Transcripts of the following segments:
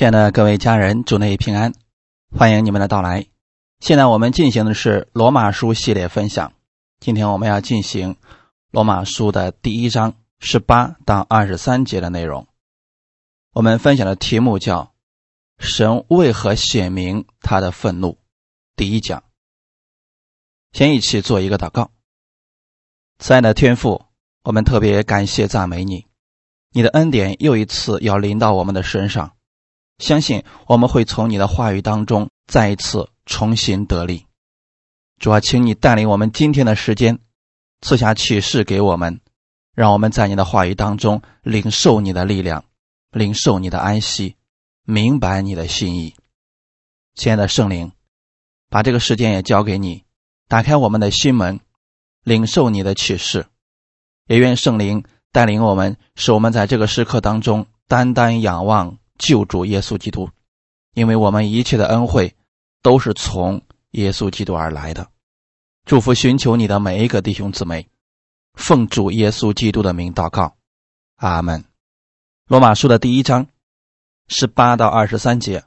亲爱的各位家人，祝内平安，欢迎你们的到来。现在我们进行的是罗马书系列分享，今天我们要进行罗马书的第一章十八到二十三节的内容。我们分享的题目叫“神为何显明他的愤怒”。第一讲，先一起做一个祷告。亲爱的天父，我们特别感谢赞美你，你的恩典又一次要临到我们的身上。相信我们会从你的话语当中再一次重新得力。主啊，请你带领我们今天的时间，赐下启示给我们，让我们在你的话语当中领受你的力量，领受你的安息，明白你的心意。亲爱的圣灵，把这个时间也交给你，打开我们的心门，领受你的启示。也愿圣灵带领我们，使我们在这个时刻当中单单仰望。救主耶稣基督，因为我们一切的恩惠都是从耶稣基督而来的。祝福寻求你的每一个弟兄姊妹，奉主耶稣基督的名祷告，阿门。罗马书的第一章十八到二十三节。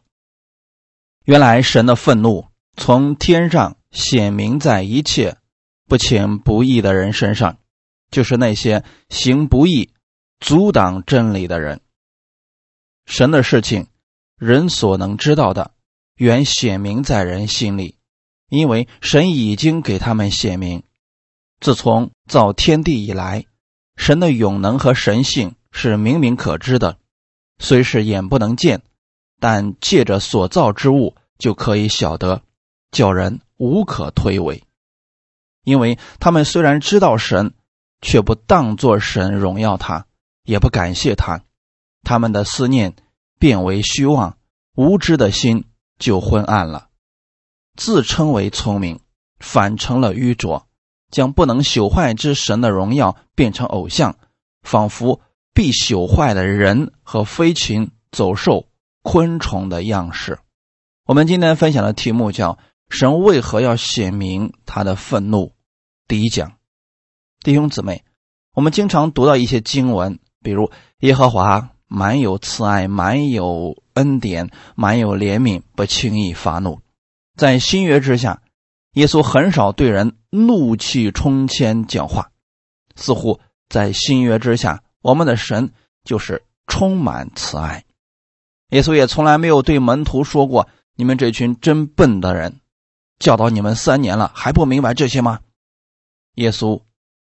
原来神的愤怒从天上显明在一切不虔不义的人身上，就是那些行不义、阻挡真理的人。神的事情，人所能知道的，原显明在人心里，因为神已经给他们显明。自从造天地以来，神的永能和神性是明明可知的，虽是眼不能见，但借着所造之物就可以晓得，叫人无可推诿。因为他们虽然知道神，却不当作神荣耀他，也不感谢他。他们的思念变为虚妄，无知的心就昏暗了。自称为聪明，反成了愚拙，将不能朽坏之神的荣耀变成偶像，仿佛必朽坏的人和飞禽走兽、昆虫的样式。我们今天分享的题目叫“神为何要显明他的愤怒”。第一讲，弟兄姊妹，我们经常读到一些经文，比如耶和华。满有慈爱，满有恩典，满有怜悯，不轻易发怒。在新约之下，耶稣很少对人怒气冲天讲话，似乎在新约之下，我们的神就是充满慈爱。耶稣也从来没有对门徒说过：“你们这群真笨的人，教导你们三年了，还不明白这些吗？”耶稣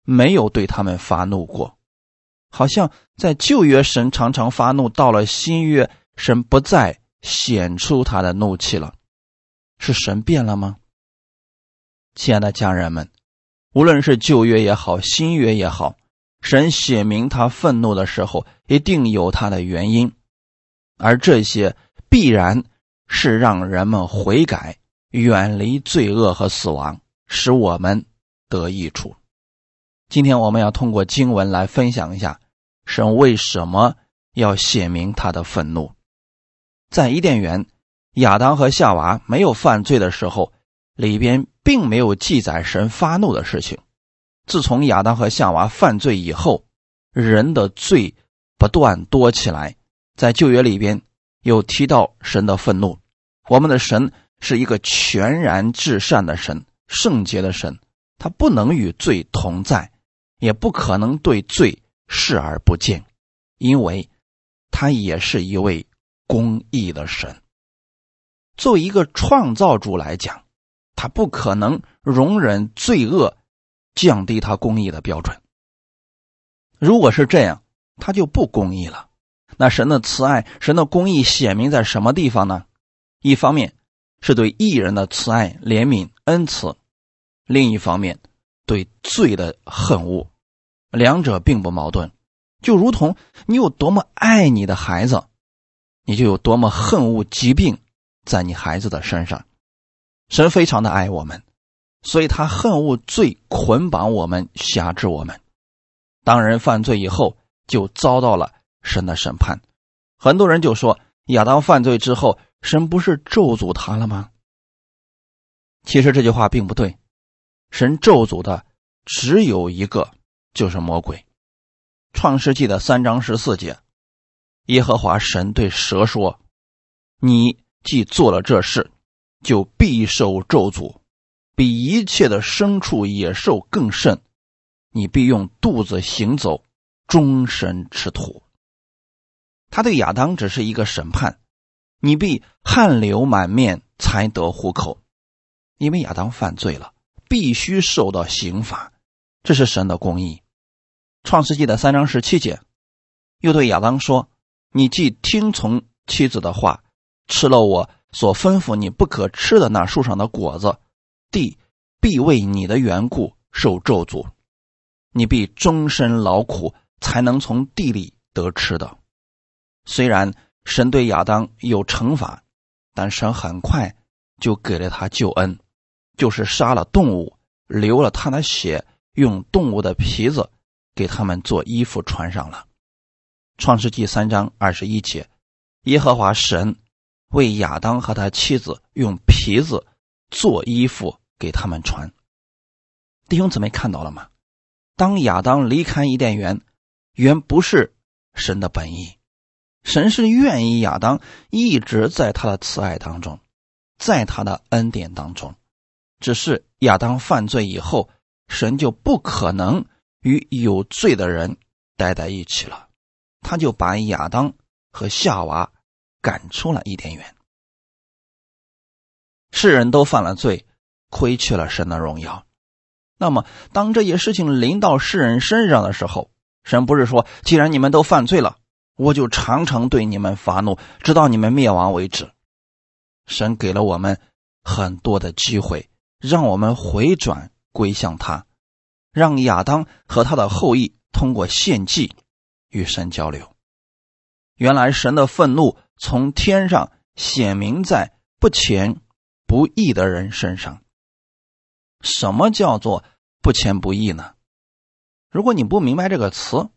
没有对他们发怒过。好像在旧约，神常常发怒；到了新约，神不再显出他的怒气了。是神变了吗？亲爱的家人们，无论是旧约也好，新约也好，神写明他愤怒的时候，一定有他的原因，而这些必然是让人们悔改、远离罪恶和死亡，使我们得益处。今天我们要通过经文来分享一下，神为什么要显明他的愤怒。在伊甸园，亚当和夏娃没有犯罪的时候，里边并没有记载神发怒的事情。自从亚当和夏娃犯罪以后，人的罪不断多起来。在旧约里边有提到神的愤怒。我们的神是一个全然至善的神，圣洁的神，他不能与罪同在。也不可能对罪视而不见，因为他也是一位公义的神。作为一个创造主来讲，他不可能容忍罪恶降低他公义的标准。如果是这样，他就不公义了。那神的慈爱、神的公义显明在什么地方呢？一方面是对艺人的慈爱、怜悯、恩慈；另一方面对罪的恨恶。两者并不矛盾，就如同你有多么爱你的孩子，你就有多么恨恶疾病在你孩子的身上。神非常的爱我们，所以他恨恶罪捆绑我们、辖制我们。当人犯罪以后，就遭到了神的审判。很多人就说，亚当犯罪之后，神不是咒诅他了吗？其实这句话并不对，神咒诅的只有一个。就是魔鬼，《创世纪》的三章十四节，耶和华神对蛇说：“你既做了这事，就必受咒诅，比一切的牲畜野兽更甚。你必用肚子行走，终身吃土。他对亚当只是一个审判，你必汗流满面才得糊口，因为亚当犯罪了，必须受到刑罚，这是神的公义。创世纪的三章十七节，又对亚当说：“你既听从妻子的话，吃了我所吩咐你不可吃的那树上的果子，地必为你的缘故受咒诅。”你必终身劳苦，才能从地里得吃的。虽然神对亚当有惩罚，但神很快就给了他救恩，就是杀了动物，流了他的血，用动物的皮子给他们做衣服穿上了。创世纪三章二十一节，耶和华神为亚当和他妻子用皮子做衣服给他们穿。弟兄姊妹看到了吗？当亚当离开伊甸园，原不是神的本意，神是愿意亚当一直在他的慈爱当中，在他的恩典当中。只是亚当犯罪以后，神就不可能与有罪的人待在一起了，他就把亚当和夏娃赶出了伊甸园。世人都犯了罪，亏去了神的荣耀。那么，当这些事情临到世人身上的时候，神不是说，既然你们都犯罪了，我就常常对你们发怒，直到你们灭亡为止。神给了我们很多的机会，让我们回转归向他，让亚当和他的后裔通过献祭与神交流。原来，神的愤怒从天上显明在不虔不义的人身上。什么叫做不虔不义呢？如果你不明白这个词，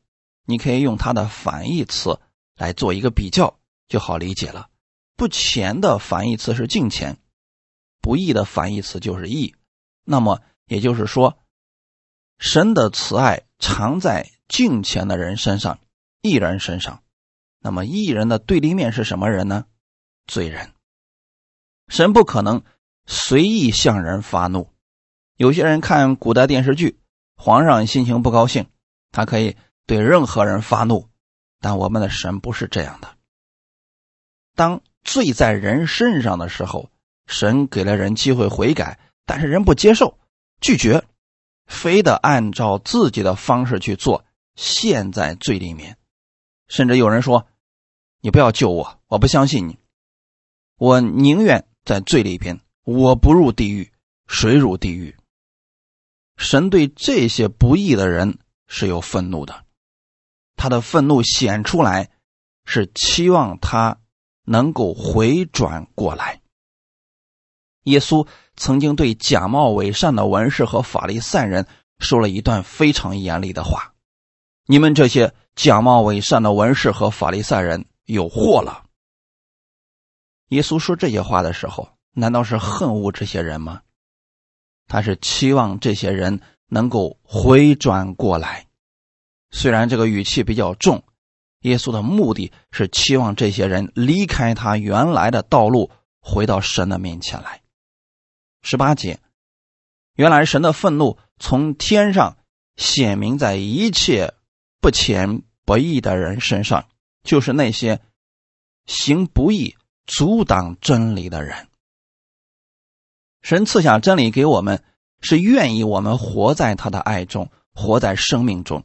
你可以用它的反义词来做一个比较，就好理解了。不虔的反义词是敬虔，不义的反义词就是义。那么也就是说，神的慈爱藏在敬虔的人身上，义人身上。那么义人的对立面是什么人呢？罪人。神不可能随意向人发怒。有些人看古代电视剧，皇上心情不高兴，他可以对任何人发怒，但我们的神不是这样的。当罪在人身上的时候，神给了人机会悔改，但是人不接受，拒绝，非得按照自己的方式去做，陷在罪里面。甚至有人说：“你不要救我，我不相信你，我宁愿在罪里边，我不入地狱，谁入地狱？”神对这些不义的人是有愤怒的，他的愤怒显出来，是期望他能够回转过来。耶稣曾经对假冒伪善的文士和法利赛人说了一段非常严厉的话：“你们这些假冒伪善的文士和法利赛人有祸了。”耶稣说这些话的时候，难道是恨恶这些人吗？他是期望这些人能够回转过来，虽然这个语气比较重，耶稣的目的是期望这些人离开他原来的道路，回到神的面前来。十八节，原来神的愤怒从天上显明在一切不虔不义的人身上，就是那些行不义、阻挡真理的人。神赐下真理给我们，是愿意我们活在他的爱中，活在生命中。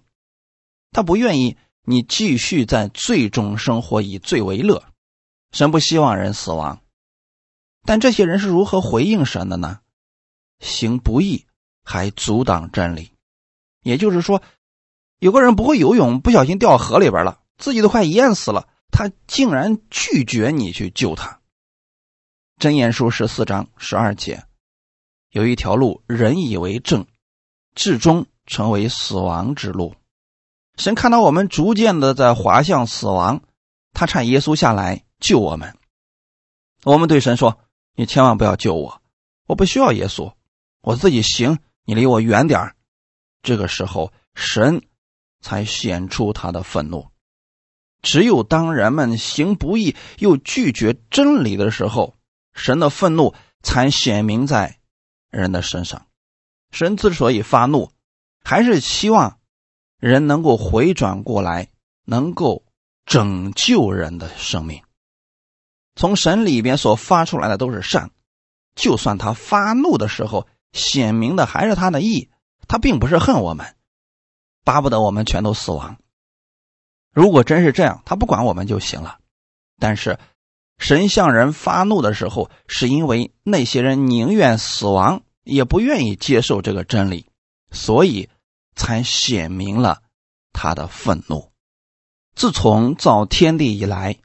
他不愿意你继续在罪中生活，以罪为乐。神不希望人死亡，但这些人是如何回应神的呢？行不义，还阻挡真理。也就是说，有个人不会游泳，不小心掉河里边了，自己都快淹死了，他竟然拒绝你去救他。真言书十四章十二节。有一条路，人以为正，至终成为死亡之路。神看到我们逐渐的在滑向死亡，他差耶稣下来救我们。我们对神说：“你千万不要救我，我不需要耶稣，我自己行，你离我远点这个时候，神才显出他的愤怒。只有当人们行不义又拒绝真理的时候，神的愤怒才显明在人的身上。神之所以发怒，还是希望人能够回转过来，能够拯救人的生命。从神里边所发出来的都是善，就算他发怒的时候显明的还是他的义，他并不是恨我们，巴不得我们全都死亡。如果真是这样，他不管我们就行了。但是，神向人发怒的时候，是因为那些人宁愿死亡，也不愿意接受这个真理，所以才显明了他的愤怒。自从造天地以来，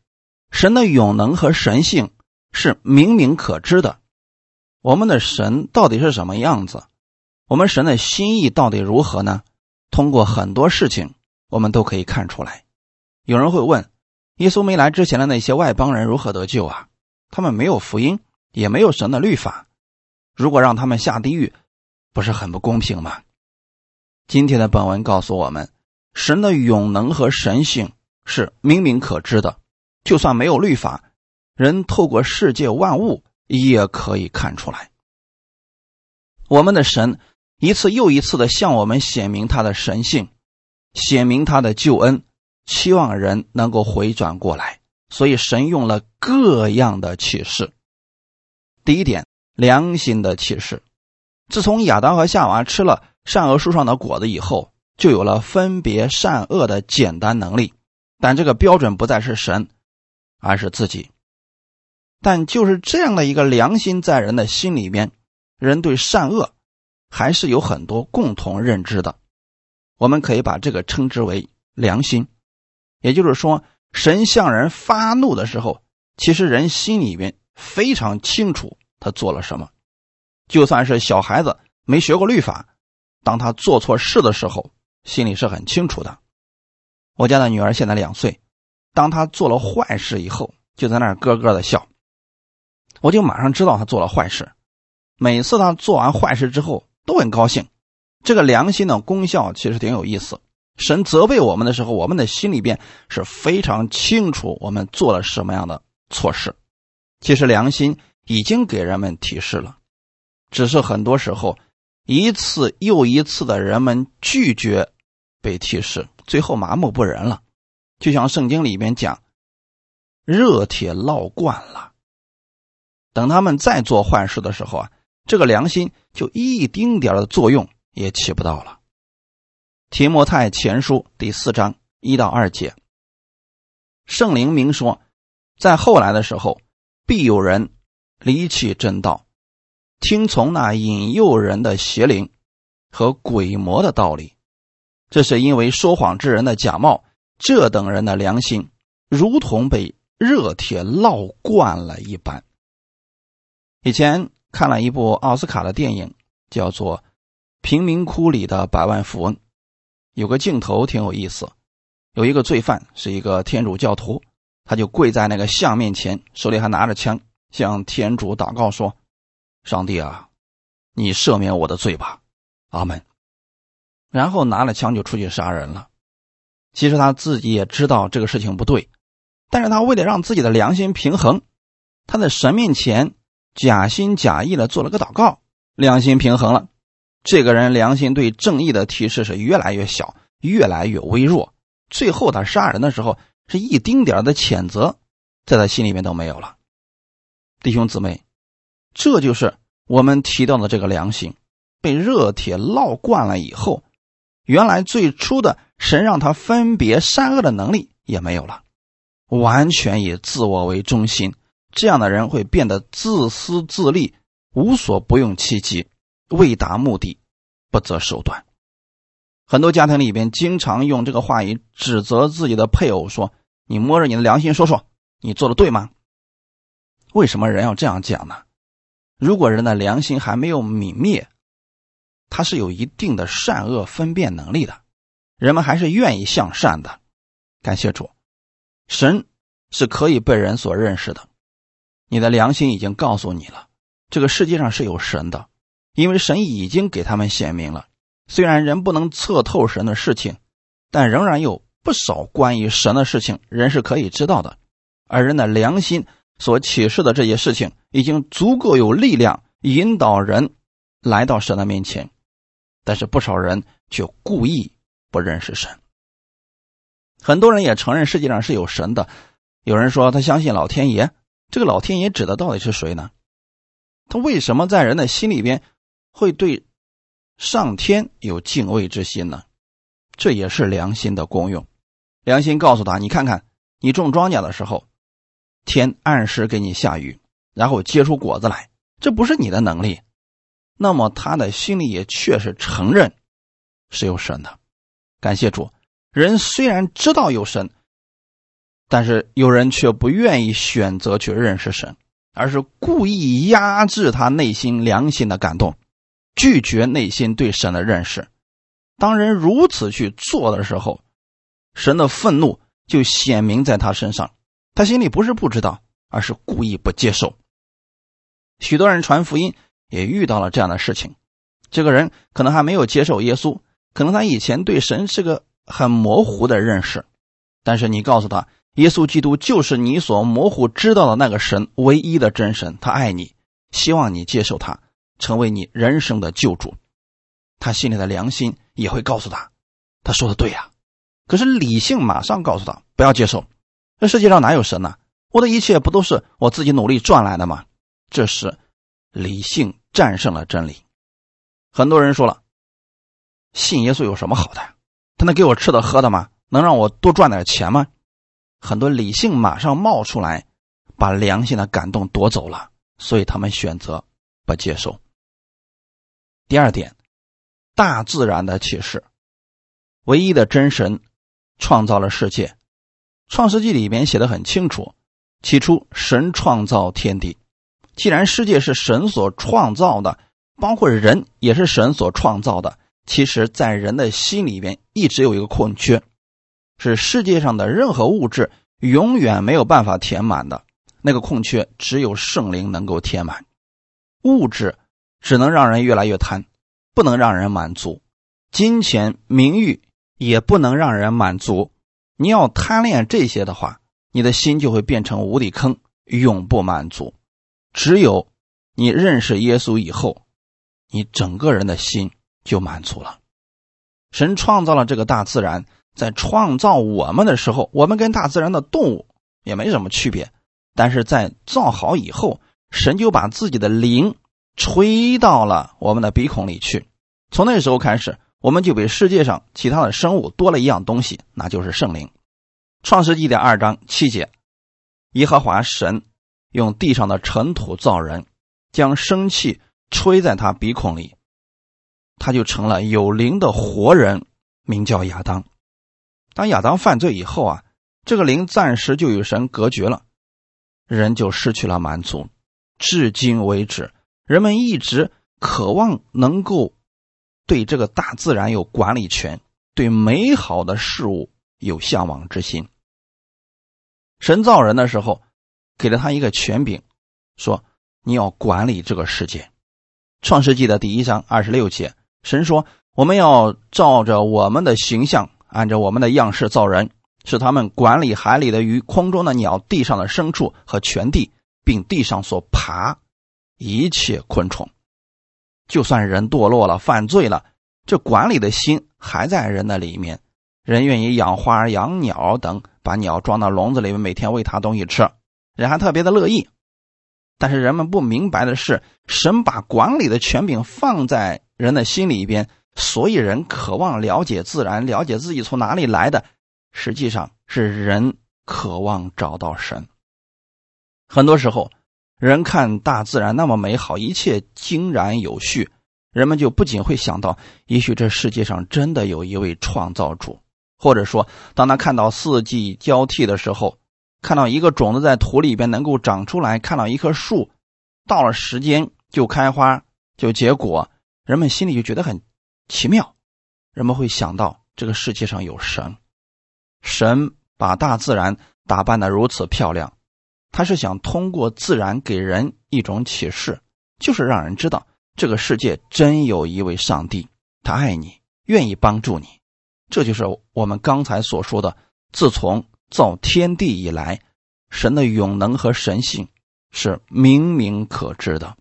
神的永能和神性是明明可知的。我们的神到底是什么样子？我们神的心意到底如何呢？通过很多事情，我们都可以看出来。有人会问：耶稣没来之前的那些外邦人如何得救啊？他们没有福音，也没有神的律法。如果让他们下地狱，不是很不公平吗？今天的本文告诉我们，神的永能和神性是明明可知的，就算没有律法，人透过世界万物也可以看出来。我们的神一次又一次的向我们显明他的神性，显明他的救恩。期望人能够回转过来，所以神用了各样的启示。第一点，良心的启示。自从亚当和夏娃吃了善恶树上的果子以后，就有了分别善恶的简单能力。但这个标准不再是神，而是自己。但就是这样的一个良心在人的心里面，人对善恶还是有很多共同认知的。我们可以把这个称之为良心。也就是说，神向人发怒的时候，其实人心里面非常清楚他做了什么。就算是小孩子没学过律法，当他做错事的时候，心里是很清楚的。我家的女儿现在两岁，当他做了坏事以后，就在那儿咯咯的笑，我就马上知道他做了坏事。每次他做完坏事之后都很高兴，这个良心的功效其实挺有意思。神责备我们的时候，我们的心里边是非常清楚我们做了什么样的错事。其实良心已经给人们提示了，只是很多时候一次又一次的人们拒绝被提示，最后麻木不仁了。就像圣经里面讲，热铁烙惯了，等他们再做坏事的时候啊，这个良心就一丁点的作用也起不到了。提摩太前书第四章一到二节，圣灵明说，在后来的时候，必有人离弃真道，听从那引诱人的邪灵和鬼魔的道理。这是因为说谎之人的假冒，这等人的良心如同被热铁烙惯了一般。以前看了一部奥斯卡的电影，叫做《贫民窟里的百万富翁》。有个镜头挺有意思，有一个罪犯是一个天主教徒，他就跪在那个像面前，手里还拿着枪，向天主祷告说：“上帝啊，你赦免我的罪吧，阿门。”然后拿了枪就出去杀人了。其实他自己也知道这个事情不对，但是他为了让自己的良心平衡，他在神面前假心假意的做了个祷告，良心平衡了。这个人良心对正义的提示是越来越小，越来越微弱。最后他杀人的时候，是一丁点的谴责，在他心里面都没有了。弟兄姊妹，这就是我们提到的这个良心被热铁烙惯了以后，原来最初的神让他分别善恶的能力也没有了，完全以自我为中心。这样的人会变得自私自利，无所不用其极。为达目的，不择手段。很多家庭里边经常用这个话语指责自己的配偶，说：“你摸着你的良心说说，你做的对吗？”为什么人要这样讲呢？如果人的良心还没有泯灭，他是有一定的善恶分辨能力的，人们还是愿意向善的。感谢主，神是可以被人所认识的。你的良心已经告诉你了，这个世界上是有神的。因为神已经给他们显明了，虽然人不能测透神的事情，但仍然有不少关于神的事情，人是可以知道的，而人的良心所启示的这些事情，已经足够有力量引导人来到神的面前。但是不少人却故意不认识神。很多人也承认世界上是有神的，有人说他相信老天爷，这个老天爷指的到底是谁呢？他为什么在人的心里边会对上天有敬畏之心呢？这也是良心的功用。良心告诉他：“你看看，你种庄稼的时候，天按时给你下雨，然后结出果子来，这不是你的能力。”那么他的心里也确实承认是有神的。感谢主，人虽然知道有神，但是有人却不愿意选择去认识神。而是故意压制他内心良心的感动，拒绝内心对神的认识。当人如此去做的时候，神的愤怒就显明在他身上。他心里不是不知道，而是故意不接受。许多人传福音也遇到了这样的事情。这个人可能还没有接受耶稣，可能他以前对神是个很模糊的认识，但是你告诉他。耶稣基督就是你所模糊知道的那个神，唯一的真神。他爱你，希望你接受他，成为你人生的救主。他心里的良心也会告诉他，他说的对呀。可是理性马上告诉他不要接受。这世界上哪有神呢？我的一切不都是我自己努力赚来的吗？这是理性战胜了真理。很多人说了，信耶稣有什么好的？他能给我吃的喝的吗？能让我多赚点钱吗？很多理性马上冒出来，把良心的感动夺走了，所以他们选择不接受。第二点，大自然的启示，唯一的真神创造了世界，《创世纪》里面写的很清楚，起初神创造天地。既然世界是神所创造的，包括人也是神所创造的，其实，在人的心里边一直有一个空缺。是世界上的任何物质永远没有办法填满的那个空缺，只有圣灵能够填满。物质只能让人越来越贪，不能让人满足；金钱、名誉也不能让人满足。你要贪恋这些的话，你的心就会变成无底坑，永不满足。只有你认识耶稣以后，你整个人的心就满足了。神创造了这个大自然。在创造我们的时候，我们跟大自然的动物也没什么区别。但是在造好以后，神就把自己的灵吹到了我们的鼻孔里去。从那时候开始，我们就比世界上其他的生物多了一样东西，那就是圣灵。创世纪的二章七节，耶和华神用地上的尘土造人，将生气吹在他鼻孔里，他就成了有灵的活人，名叫亚当。当亚当犯罪以后啊，这个灵暂时就与神隔绝了，人就失去了满足。至今为止，人们一直渴望能够对这个大自然有管理权，对美好的事物有向往之心。神造人的时候，给了他一个权柄，说你要管理这个世界。创世纪的第一章二十六节，神说我们要照着我们的形象。按照我们的样式造人，使他们管理海里的鱼、空中的鸟、地上的牲畜和全地，并地上所爬一切昆虫。就算人堕落了、犯罪了，这管理的心还在人的里面。人愿意养花、养鸟等，把鸟装到笼子里面，每天喂它东西吃，人还特别的乐意。但是人们不明白的是，神把管理的权柄放在人的心里边。所以，人渴望了解自然，了解自己从哪里来的，实际上是人渴望找到神。很多时候，人看大自然那么美好，一切井然有序，人们就不仅会想到，也许这世界上真的有一位创造主，或者说，当他看到四季交替的时候，看到一个种子在土里边能够长出来，看到一棵树到了时间就开花就结果，人们心里就觉得很。奇妙，人们会想到这个世界上有神，神把大自然打扮的如此漂亮，他是想通过自然给人一种启示，就是让人知道这个世界真有一位上帝，他爱你，愿意帮助你。这就是我们刚才所说的，自从造天地以来，神的永能和神性是明明可知的。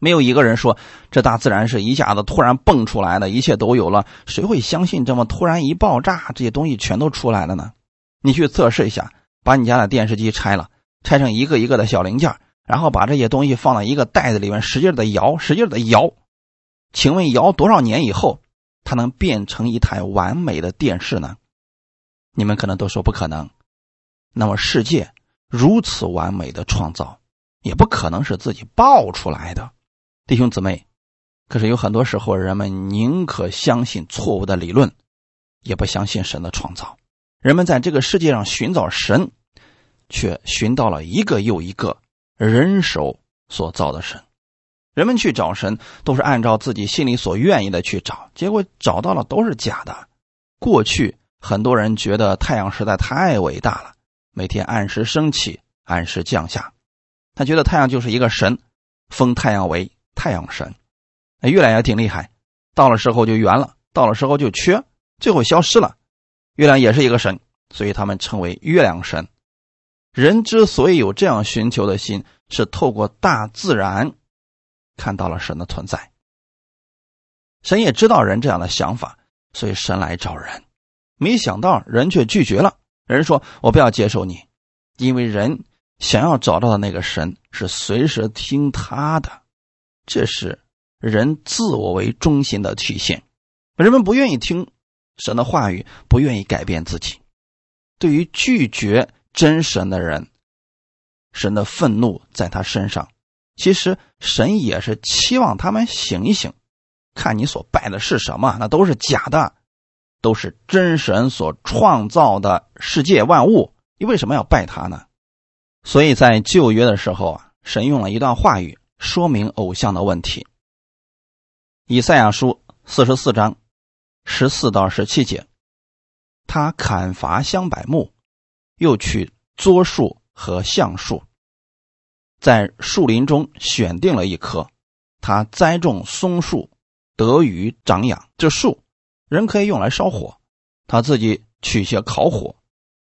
没有一个人说这大自然是一下子突然蹦出来的，一切都有了。谁会相信这么突然一爆炸，这些东西全都出来了呢？你去测试一下，把你家的电视机拆了，拆成一个一个的小零件，然后把这些东西放到一个袋子里面，使劲的摇，使劲的摇。请问摇多少年以后，它能变成一台完美的电视呢？你们可能都说不可能。那么世界如此完美的创造，也不可能是自己爆出来的。弟兄姊妹，可是有很多时候，人们宁可相信错误的理论，也不相信神的创造。人们在这个世界上寻找神，却寻到了一个又一个人手所造的神。人们去找神，都是按照自己心里所愿意的去找，结果找到了都是假的。过去很多人觉得太阳实在太伟大了，每天按时升起，按时降下，他觉得太阳就是一个神，封太阳为。太阳神，越来越挺厉害，到了时候就圆了，到了时候就缺，最后消失了。月亮也是一个神，所以他们称为月亮神。人之所以有这样寻求的心，是透过大自然看到了神的存在。神也知道人这样的想法，所以神来找人。没想到人却拒绝了。人说：“我不要接受你，因为人想要找到的那个神是随时听他的。”这是人自我为中心的体现，人们不愿意听神的话语，不愿意改变自己。对于拒绝真神的人，神的愤怒在他身上。其实神也是期望他们醒一醒，看你所拜的是什么，那都是假的，都是真神所创造的世界万物。你为什么要拜他呢？所以在旧约的时候啊，神用了一段话语。说明偶像的问题。以赛亚书四十四章十四到十七节，他砍伐香柏木，又取柞树和橡树，在树林中选定了一棵，他栽种松树，得于长养。这树人可以用来烧火，他自己取些烤火，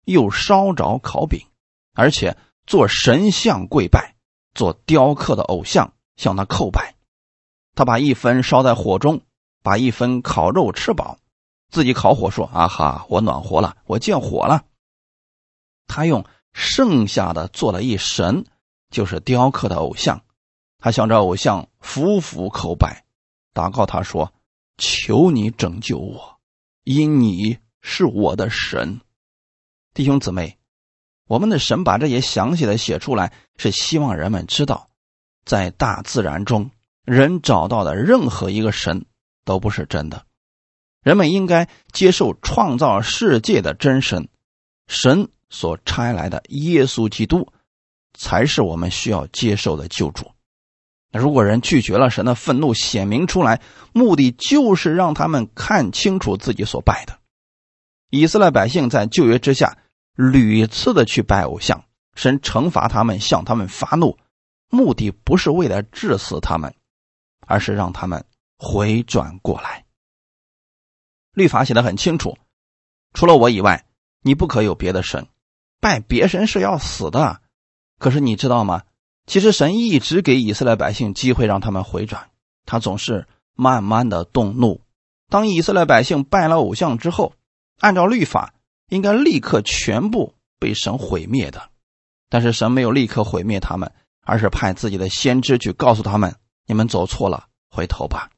又烧着烤饼，而且做神像跪拜。做雕刻的偶像向他叩拜，他把一分烧在火中，把一分烤肉吃饱，自己烤火说：“啊哈，我暖和了，我见火了。”他用剩下的做了一神，就是雕刻的偶像。他向着偶像夫妇叩拜，祷告他说：“求你拯救我，因你是我的神。”弟兄姊妹。我们的神把这些详细的写出来，是希望人们知道，在大自然中，人找到的任何一个神都不是真的。人们应该接受创造世界的真神，神所差来的耶稣基督，才是我们需要接受的救主。如果人拒绝了神的愤怒显明出来，目的就是让他们看清楚自己所拜的。以色列百姓在旧约之下。屡次的去拜偶像，神惩罚他们，向他们发怒，目的不是为了治死他们，而是让他们回转过来。律法写的很清楚，除了我以外，你不可有别的神，拜别神是要死的。可是你知道吗？其实神一直给以色列百姓机会让他们回转，他总是慢慢的动怒。当以色列百姓拜了偶像之后，按照律法。应该立刻全部被神毁灭的，但是神没有立刻毁灭他们，而是派自己的先知去告诉他们：“你们走错了，回头吧。”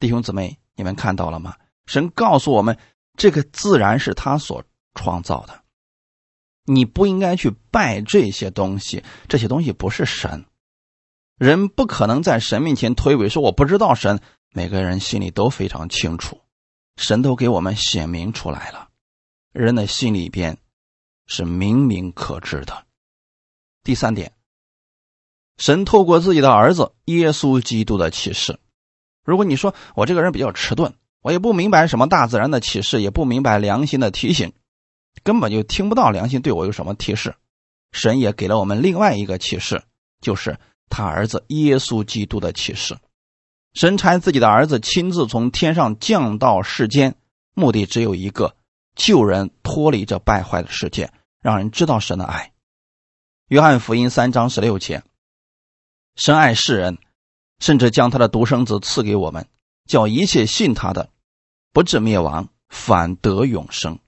弟兄姊妹，你们看到了吗？神告诉我们，这个自然是他所创造的，你不应该去拜这些东西，这些东西不是神。人不可能在神面前推诿说我不知道神，每个人心里都非常清楚，神都给我们显明出来了。人的心里边是明明可知的。第三点，神透过自己的儿子耶稣基督的启示。如果你说我这个人比较迟钝，我也不明白什么大自然的启示，也不明白良心的提醒，根本就听不到良心对我有什么提示。神也给了我们另外一个启示，就是他儿子耶稣基督的启示。神差自己的儿子亲自从天上降到世间。目的只有一个：救人脱离这败坏的世界，让人知道神的爱。约翰福音三章十六节：深爱世人，甚至将他的独生子赐给我们，叫一切信他的，不至灭亡，反得永生。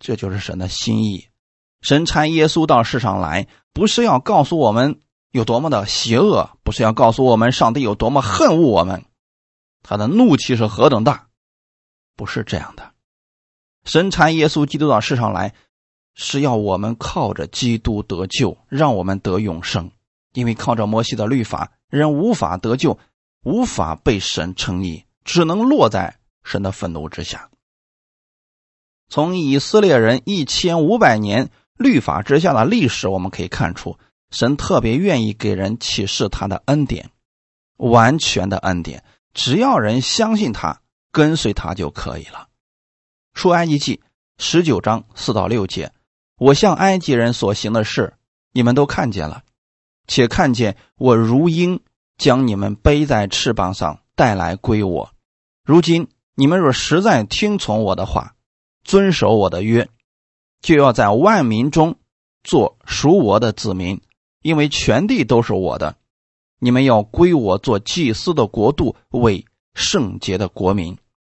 这就是神的心意。神差耶稣到世上来，不是要告诉我们有多么的邪恶，不是要告诉我们上帝有多么恨恶我们，他的怒气是何等大，不是这样的。神差耶稣基督到世上来，是要我们靠着基督得救，让我们得永生。因为靠着摩西的律法，人无法得救，无法被神称义，只能落在神的愤怒之下。从以色列人一千五百年。律法之下的历史，我们可以看出，神特别愿意给人启示他的恩典，完全的恩典，只要人相信他，跟随他就可以了。出埃及记十九章四到六节，我向埃及人所行的事，你们都看见了，且看见我如鹰将你们背在翅膀上带来归我。如今你们若实在听从我的话，遵守我的约。就要在万民中做属我的子民，因为全地都是我的。你们要归我做祭司的国度，为圣洁的国民。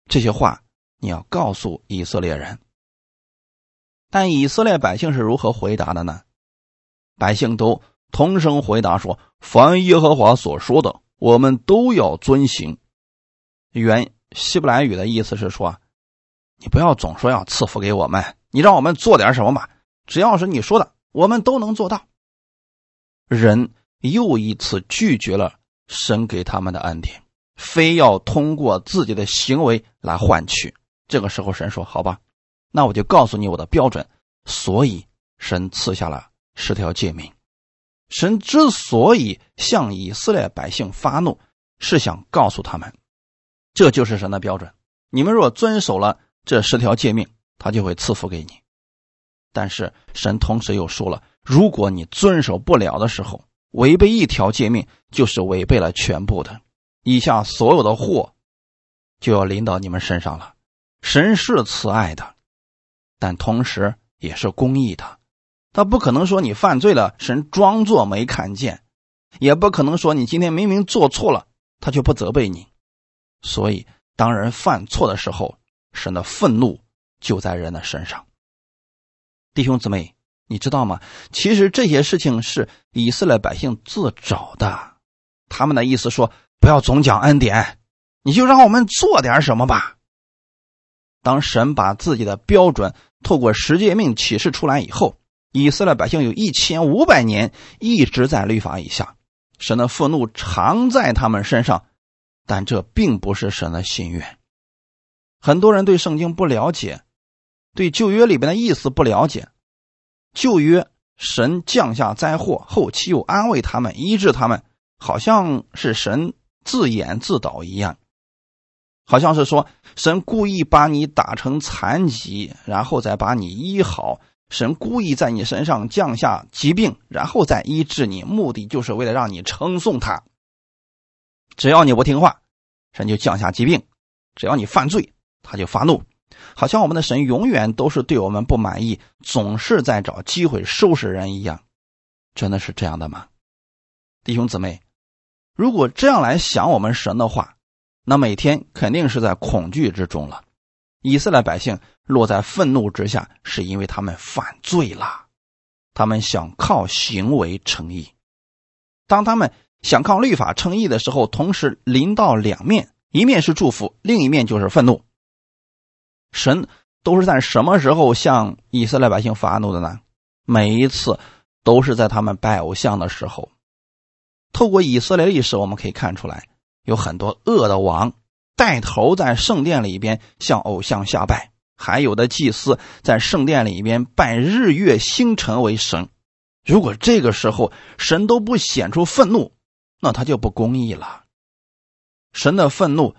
这些话你要告诉以色列人。但以色列百姓是如何回答的呢？百姓都同声回答说：“凡耶和华所说的，我们都要遵行。”原希伯来语的意思是说：“你不要总说要赐福给我们。”你让我们做点什么吧，只要是你说的，我们都能做到。人又一次拒绝了神给他们的恩典，非要通过自己的行为来换取。这个时候，神说：“好吧，那我就告诉你我的标准。”所以，神赐下了十条诫命。神之所以向以色列百姓发怒，是想告诉他们，这就是神的标准。你们若遵守了这十条诫命。他就会赐福给你，但是神同时又说了，如果你遵守不了的时候，违背一条诫命，就是违背了全部的，以下所有的祸就要临到你们身上了。神是慈爱的，但同时也是公义的，他不可能说你犯罪了，神装作没看见，也不可能说你今天明明做错了，他就不责备你。所以，当人犯错的时候，神的愤怒。就在人的身上，弟兄姊妹，你知道吗？其实这些事情是以色列百姓自找的。他们的意思说：“不要总讲恩典，你就让我们做点什么吧。”当神把自己的标准透过十诫命启示出来以后，以色列百姓有一千五百年一直在律法以下，神的愤怒常在他们身上，但这并不是神的心愿。很多人对圣经不了解。对旧约里边的意思不了解，旧约神降下灾祸，后期又安慰他们、医治他们，好像是神自演自导一样，好像是说神故意把你打成残疾，然后再把你医好；神故意在你身上降下疾病，然后再医治你，目的就是为了让你称颂他。只要你不听话，神就降下疾病；只要你犯罪，他就发怒。好像我们的神永远都是对我们不满意，总是在找机会收拾人一样，真的是这样的吗？弟兄姊妹，如果这样来想我们神的话，那每天肯定是在恐惧之中了。以色列百姓落在愤怒之下，是因为他们犯罪了，他们想靠行为称义。当他们想靠律法称义的时候，同时临到两面，一面是祝福，另一面就是愤怒。神都是在什么时候向以色列百姓发怒的呢？每一次都是在他们拜偶像的时候。透过以色列历史，我们可以看出来，有很多恶的王带头在圣殿里边向偶像下拜，还有的祭司在圣殿里边拜日月星辰为神。如果这个时候神都不显出愤怒，那他就不公义了。神的愤怒。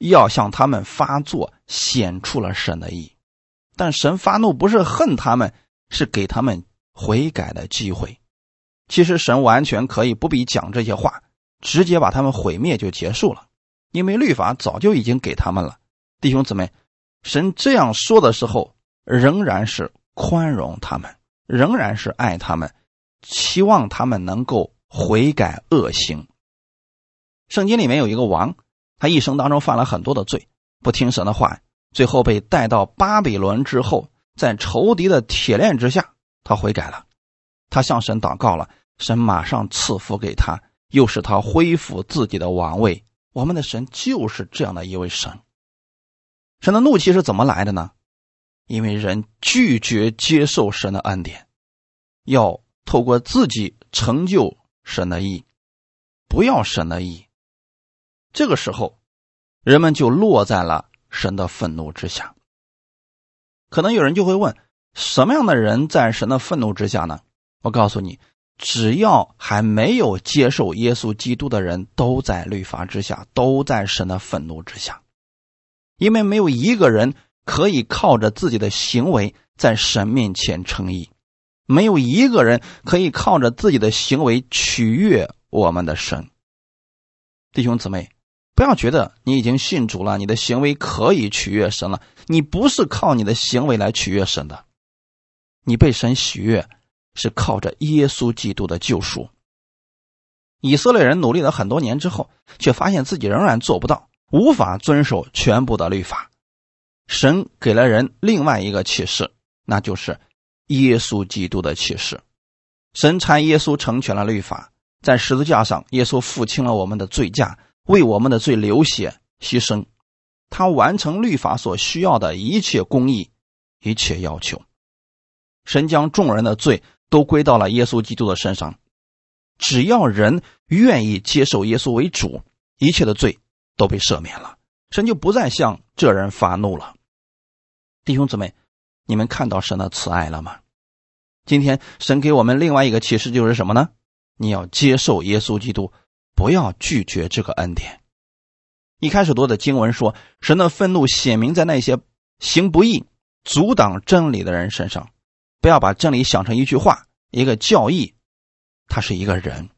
要向他们发作，显出了神的意，但神发怒不是恨他们，是给他们悔改的机会。其实神完全可以不必讲这些话，直接把他们毁灭就结束了，因为律法早就已经给他们了。弟兄姊妹，神这样说的时候，仍然是宽容他们，仍然是爱他们，期望他们能够悔改恶行。圣经里面有一个王，他一生当中犯了很多的罪，不听神的话，最后被带到巴比伦之后，在仇敌的铁链之下，他悔改了，他向神祷告了，神马上赐福给他，又使他恢复自己的王位。我们的神就是这样的一位神。神的怒气是怎么来的呢？因为人拒绝接受神的恩典，要透过自己成就神的意，不要神的意。这个时候，人们就落在了神的愤怒之下。可能有人就会问：什么样的人在神的愤怒之下呢？我告诉你，只要还没有接受耶稣基督的人，都在律法之下，都在神的愤怒之下。因为没有一个人可以靠着自己的行为在神面前称义，没有一个人可以靠着自己的行为取悦我们的神。弟兄姊妹。不要觉得你已经信主了，你的行为可以取悦神了。你不是靠你的行为来取悦神的，你被神喜悦是靠着耶稣基督的救赎。以色列人努力了很多年之后，却发现自己仍然做不到，无法遵守全部的律法。神给了人另外一个启示，那就是耶稣基督的启示。神差耶稣成全了律法，在十字架上，耶稣付清了我们的罪价。为我们的罪流血牺牲，他完成律法所需要的一切公义、一切要求。神将众人的罪都归到了耶稣基督的身上，只要人愿意接受耶稣为主，一切的罪都被赦免了，神就不再向这人发怒了。弟兄姊妹，你们看到神的慈爱了吗？今天神给我们另外一个启示就是什么呢？你要接受耶稣基督。不要拒绝这个恩典。一开始读的经文说，神的愤怒显明在那些行不义、阻挡真理的人身上。不要把真理想成一句话、一个教义，他是一个人。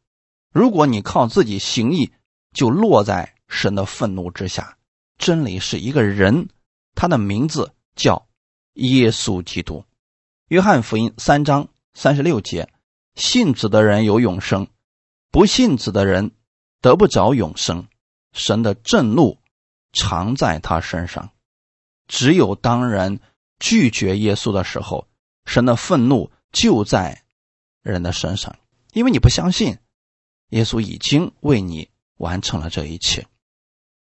如果你靠自己行义，就落在神的愤怒之下。真理是一个人，他的名字叫耶稣基督。约翰福音三章三十六节：信子的人有永生，不信子的人。得不着永生，神的震怒常在他身上。只有当人拒绝耶稣的时候，神的愤怒就在人的身上，因为你不相信耶稣已经为你完成了这一切。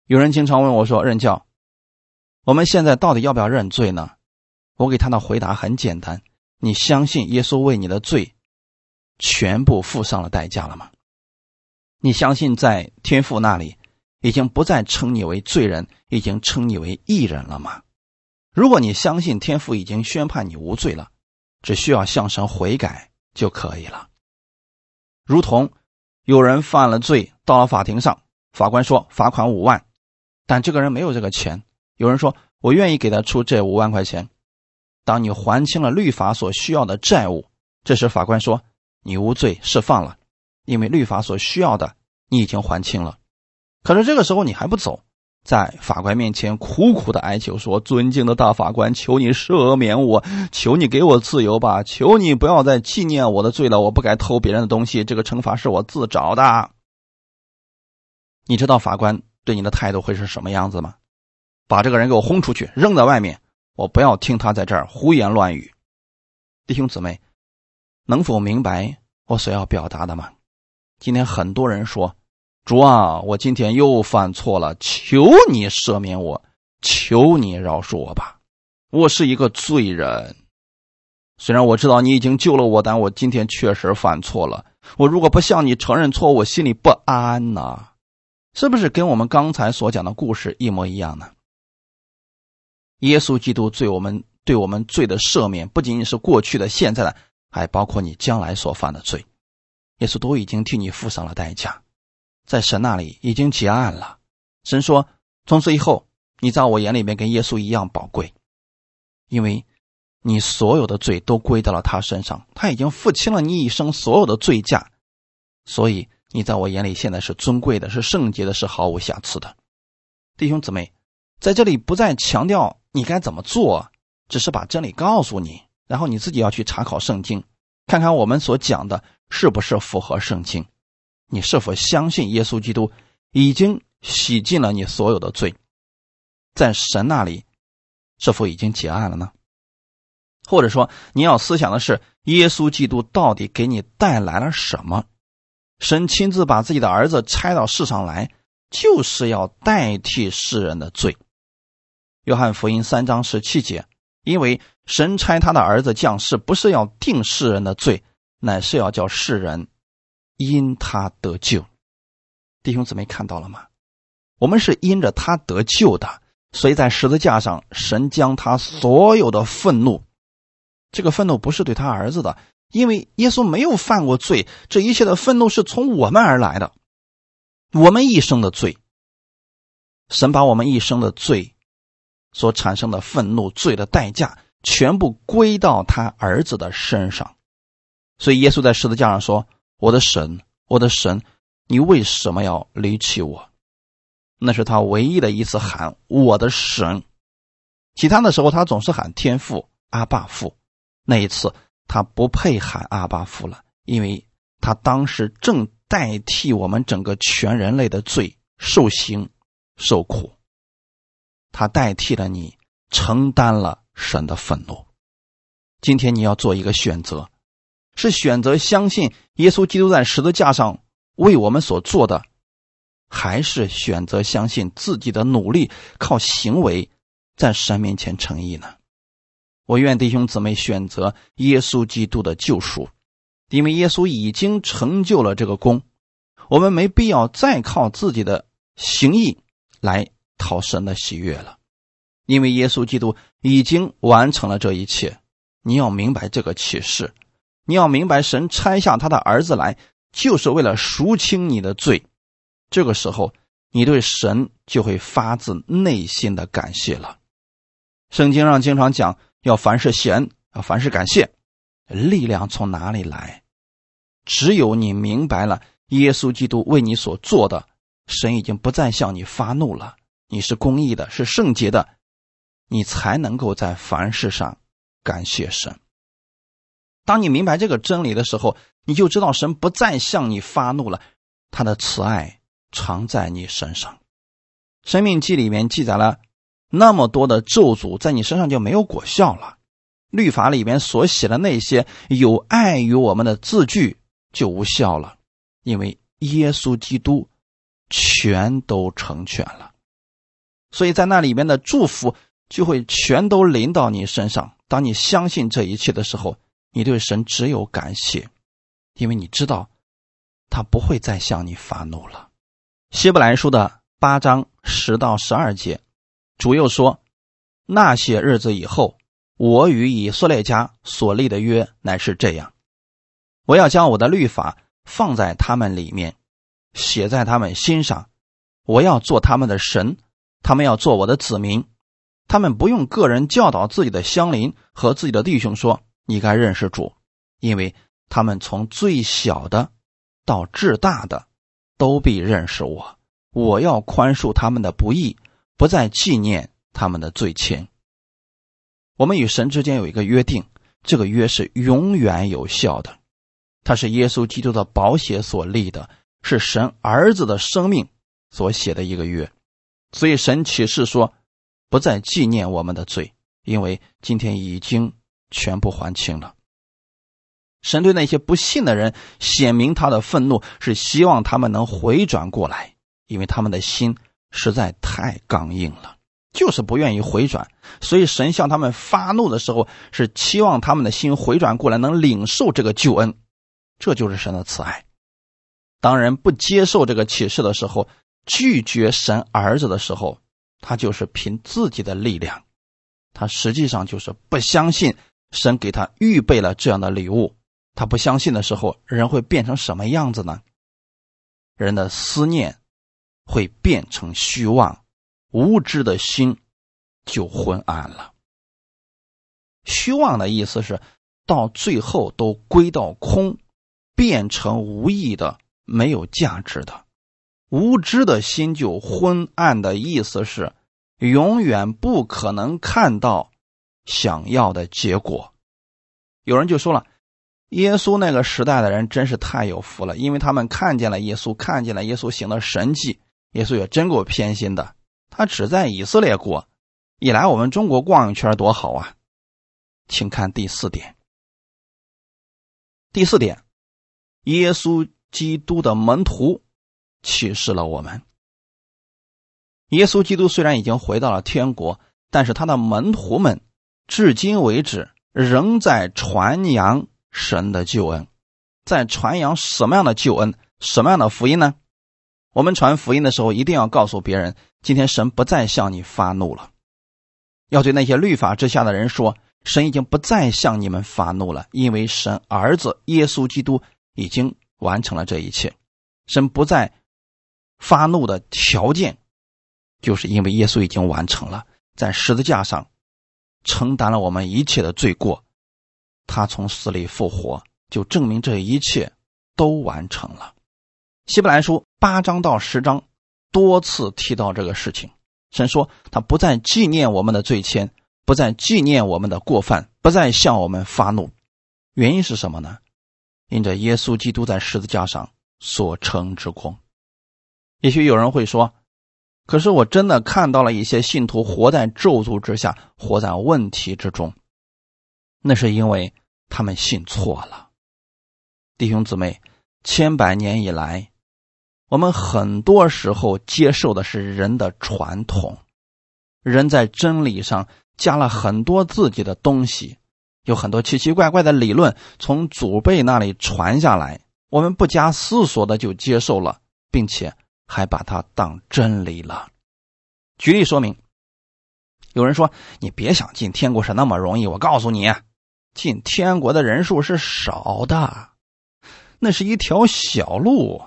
有人经常问我说：“任教，我们现在到底要不要认罪呢？”我给他的回答很简单：你相信耶稣为你的罪全部付上了代价了吗？你相信在天父那里已经不再称你为罪人，已经称你为义人了吗？如果你相信天父已经宣判你无罪了，只需要向神悔改就可以了。如同有人犯了罪，到了法庭上，法官说罚款五万，但这个人没有这个钱。有人说我愿意给他出这五万块钱。当你还清了律法所需要的债务，这时法官说你无罪释放了。因为律法所需要的你已经还清了，可是这个时候你还不走，在法官面前苦苦的哀求说：“尊敬的大法官，求你赦免我，求你给我自由吧，求你不要再纪念我的罪了，我不该偷别人的东西，这个惩罚是我自找的。”你知道法官对你的态度会是什么样子吗？把这个人给我轰出去，扔在外面，我不要听他在这儿胡言乱语。弟兄姊妹，能否明白我所要表达的吗？今天很多人说：“主啊，我今天又犯错了，求你赦免我，求你饶恕我吧，我是一个罪人。虽然我知道你已经救了我，但我今天确实犯错了。我如果不向你承认错误，我心里不安呐，是不是跟我们刚才所讲的故事一模一样呢？耶稣基督对我们对我们罪的赦免，不仅仅是过去的、现在的，还包括你将来所犯的罪。”耶稣都已经替你付上了代价，在神那里已经结案了。神说：“从此以后，你在我眼里面跟耶稣一样宝贵，因为你所有的罪都归到了他身上，他已经付清了你一生所有的罪价，所以你在我眼里现在是尊贵的，是圣洁的，是毫无瑕疵的。”弟兄姊妹，在这里不再强调你该怎么做，只是把真理告诉你，然后你自己要去查考圣经，看看我们所讲的是不是符合圣经，你是否相信耶稣基督已经洗净了你所有的罪，在神那里是否已经结案了呢？或者说，你要思想的是耶稣基督到底给你带来了什么？神亲自把自己的儿子差到世上来，就是要代替世人的罪。约翰福音三章十七节，因为神差他的儿子降世，不是要定世人的罪，乃是要叫世人因他得救。弟兄姊妹看到了吗？我们是因着他得救的，所以在十字架上，神将他所有的愤怒。这个愤怒不是对他儿子的，因为耶稣没有犯过罪，这一切的愤怒是从我们而来的，我们一生的罪。神把我们一生的罪所产生的愤怒、罪的代价，全部归到他儿子的身上。所以耶稣在十字架上说：“我的神，我的神，你为什么要离弃我？”那是他唯一的一次喊“我的神”，其他的时候他总是喊“天父阿爸父”。那一次，他不配喊阿巴夫了，因为他当时正代替我们整个全人类的罪受刑受苦。他代替了你，承担了神的愤怒。今天你要做一个选择，是选择相信耶稣基督在十字架上为我们所做的，还是选择相信自己的努力靠行为在神面前诚意呢？我愿弟兄姊妹选择耶稣基督的救赎，因为耶稣已经成就了这个功，我们没必要再靠自己的行义来讨神的喜悦了，因为耶稣基督已经完成了这一切。你要明白这个启示，你要明白神拆下他的儿子来，就是为了赎清你的罪。这个时候，你对神就会发自内心的感谢了。圣经上经常讲。要凡事谢恩，要凡事感谢。力量从哪里来？只有你明白了耶稣基督为你所做的，神已经不再向你发怒了。你是公义的，是圣洁的，你才能够在凡事上感谢神。当你明白这个真理的时候，你就知道神不再向你发怒了，他的慈爱常在你身上。生命记里面记载了。那么多的咒诅在你身上就没有果效了，律法里面所写的那些有碍于我们的字句就无效了，因为耶稣基督全都成全了，所以在那里面的祝福就会全都临到你身上。当你相信这一切的时候，你对神只有感谢，因为你知道他不会再向你发怒了。希伯来书的八章十到十二节。主又说：“那些日子以后，我与以色列家所立的约乃是这样：我要将我的律法放在他们里面，写在他们心上。我要做他们的神，他们要做我的子民。他们不用个人教导自己的乡邻和自己的弟兄说：‘你该认识主’，因为他们从最小的到至大的，都必认识我。我要宽恕他们的不义。”不再纪念他们的罪愆。我们与神之间有一个约定，这个约是永远有效的。它是耶稣基督的宝血所立的，是神儿子的生命所写的一个约。所以神启示说，不再纪念我们的罪，因为今天已经全部还清了。神对那些不信的人显明他的愤怒，是希望他们能回转过来，因为他们的心。实在太刚硬了，就是不愿意回转，所以神向他们发怒的时候，是期望他们的心回转过来，能领受这个救恩。这就是神的慈爱。当人不接受这个启示的时候，拒绝神儿子的时候，他就是凭自己的力量，他实际上就是不相信神给他预备了这样的礼物。他不相信的时候，人会变成什么样子呢？人的思念。会变成虚妄，无知的心就昏暗了。虚妄的意思是，到最后都归到空，变成无意的、没有价值的。无知的心就昏暗的意思是，永远不可能看到想要的结果。有人就说了，耶稣那个时代的人真是太有福了，因为他们看见了耶稣，看见了耶稣行的神迹。耶稣也真够偏心的，他只在以色列过，一来我们中国逛一圈多好啊！请看第四点。第四点，耶稣基督的门徒启示了我们。耶稣基督虽然已经回到了天国，但是他的门徒们至今为止仍在传扬神的救恩，在传扬什么样的救恩？什么样的福音呢？我们传福音的时候，一定要告诉别人：今天神不再向你发怒了。要对那些律法之下的人说，神已经不再向你们发怒了，因为神儿子耶稣基督已经完成了这一切。神不再发怒的条件。就是因为耶稣已经完成了，在十字架上承担了我们一切的罪过，他从死里复活，就证明这一切都完成了。希伯来书八章到十章多次提到这个事情，神说他不再纪念我们的罪愆，不再纪念我们的过犯，不再向我们发怒。原因是什么呢？因着耶稣基督在十字架上所成之功。也许有人会说。可是我真的看到了一些信徒活在咒诅之下，活在问题之中，那是因为他们信错了。弟兄姊妹，千百年以来，我们很多时候接受的是人的传统，人在真理上加了很多自己的东西，有很多奇奇怪怪的理论从祖辈那里传下来，我们不加思索的就接受了，并且。还把它当真理了。举例说明，有人说：“你别想进天国是那么容易。”我告诉你，进天国的人数是少的，那是一条小路，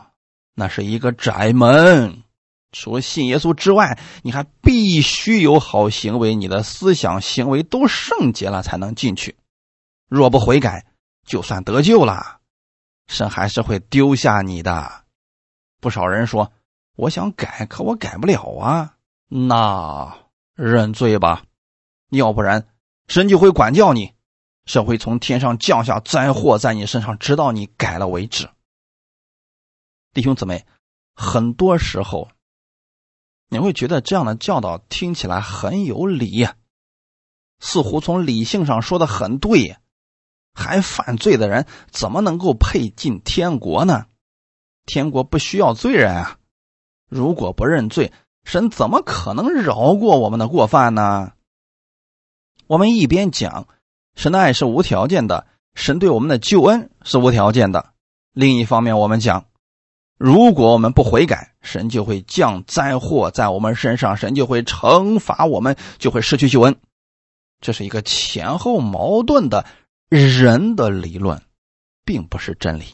那是一个窄门。除了信耶稣之外，你还必须有好行为，你的思想行为都圣洁了才能进去。若不悔改，就算得救了，神还是会丢下你的。不少人说。我想改，可我改不了啊！那认罪吧，要不然神就会管教你，神会从天上降下灾祸在你身上，直到你改了为止。弟兄姊妹，很多时候你会觉得这样的教导听起来很有理，似乎从理性上说的很对，还犯罪的人怎么能够配进天国呢？天国不需要罪人啊！如果不认罪，神怎么可能饶过我们的过犯呢？我们一边讲神的爱是无条件的，神对我们的救恩是无条件的；另一方面，我们讲，如果我们不悔改，神就会降灾祸在我们身上，神就会惩罚我们，就会失去救恩。这是一个前后矛盾的人的理论，并不是真理。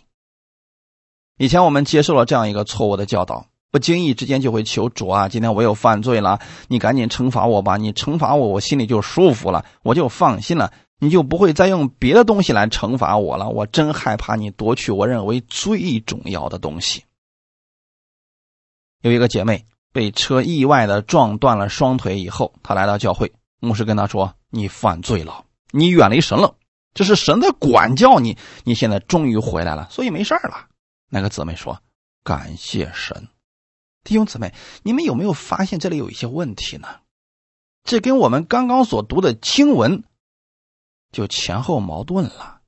以前我们接受了这样一个错误的教导。不经意之间就会求主啊！今天我又犯罪了，你赶紧惩罚我吧！你惩罚我，我心里就舒服了，我就放心了。你就不会再用别的东西来惩罚我了。我真害怕你夺取我认为最重要的东西。有一个姐妹被车意外的撞断了双腿以后，她来到教会，牧师跟她说：“你犯罪了，你远离神了，这是神在管教你。你现在终于回来了，所以没事了。”那个姊妹说：“感谢神。”弟兄姊妹，你们有没有发现这里有一些问题呢？这跟我们刚刚所读的经文就前后矛盾了。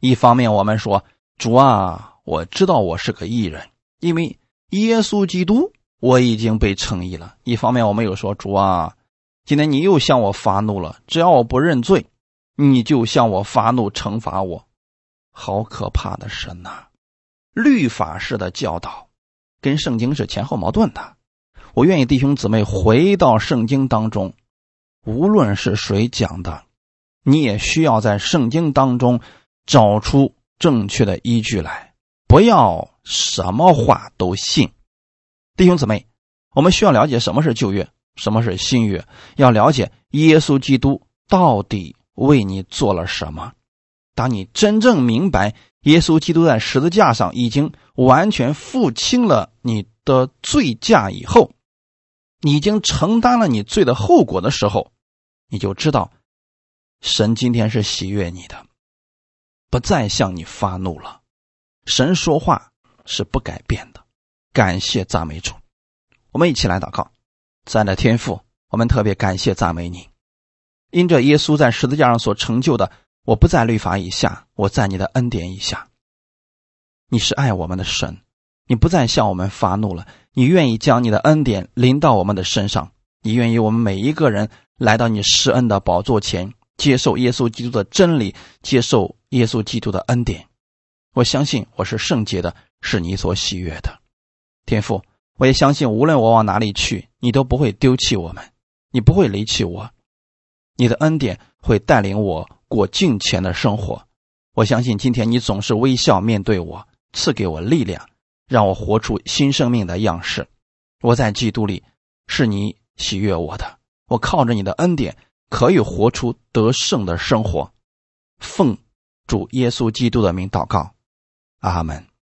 一方面，我们说主啊，我知道我是个异人，因为耶稣基督我已经被称义了。一方面，我们又说主啊，今天你又向我发怒了，只要我不认罪，你就向我发怒惩罚我。好可怕的神呐！律法式的教导。跟圣经是前后矛盾的。我愿意弟兄姊妹回到圣经当中，无论是谁讲的，你也需要在圣经当中找出正确的依据来，不要什么话都信。弟兄姊妹，我们需要了解什么是旧约，什么是新约，要了解耶稣基督到底为你做了什么。当你真正明白。耶稣基督在十字架上已经完全付清了你的罪价以后，你已经承担了你罪的后果的时候，你就知道，神今天是喜悦你的，不再向你发怒了。神说话是不改变的。感谢赞美主，我们一起来祷告。在的天父，我们特别感谢赞美你，因着耶稣在十字架上所成就的，我不在律法以下，我在你的恩典以下。你是爱我们的神。你不再向我们发怒了，你愿意将你的恩典临到我们的身上，你愿意我们每一个人来到你施恩的宝座前，接受耶稣基督的真理，接受耶稣基督的恩典。我相信我是圣洁的，是你所喜悦的，天父。我也相信，无论我往哪里去，你都不会丢弃我们，你不会离弃我，你的恩典会带领我过敬虔的生活。我相信今天你总是微笑面对我，赐给我力量。让我活出新生命的样式。我在基督里是你喜悦我的。我靠着你的恩典，可以活出得胜的生活。奉主耶稣基督的名祷告，阿门。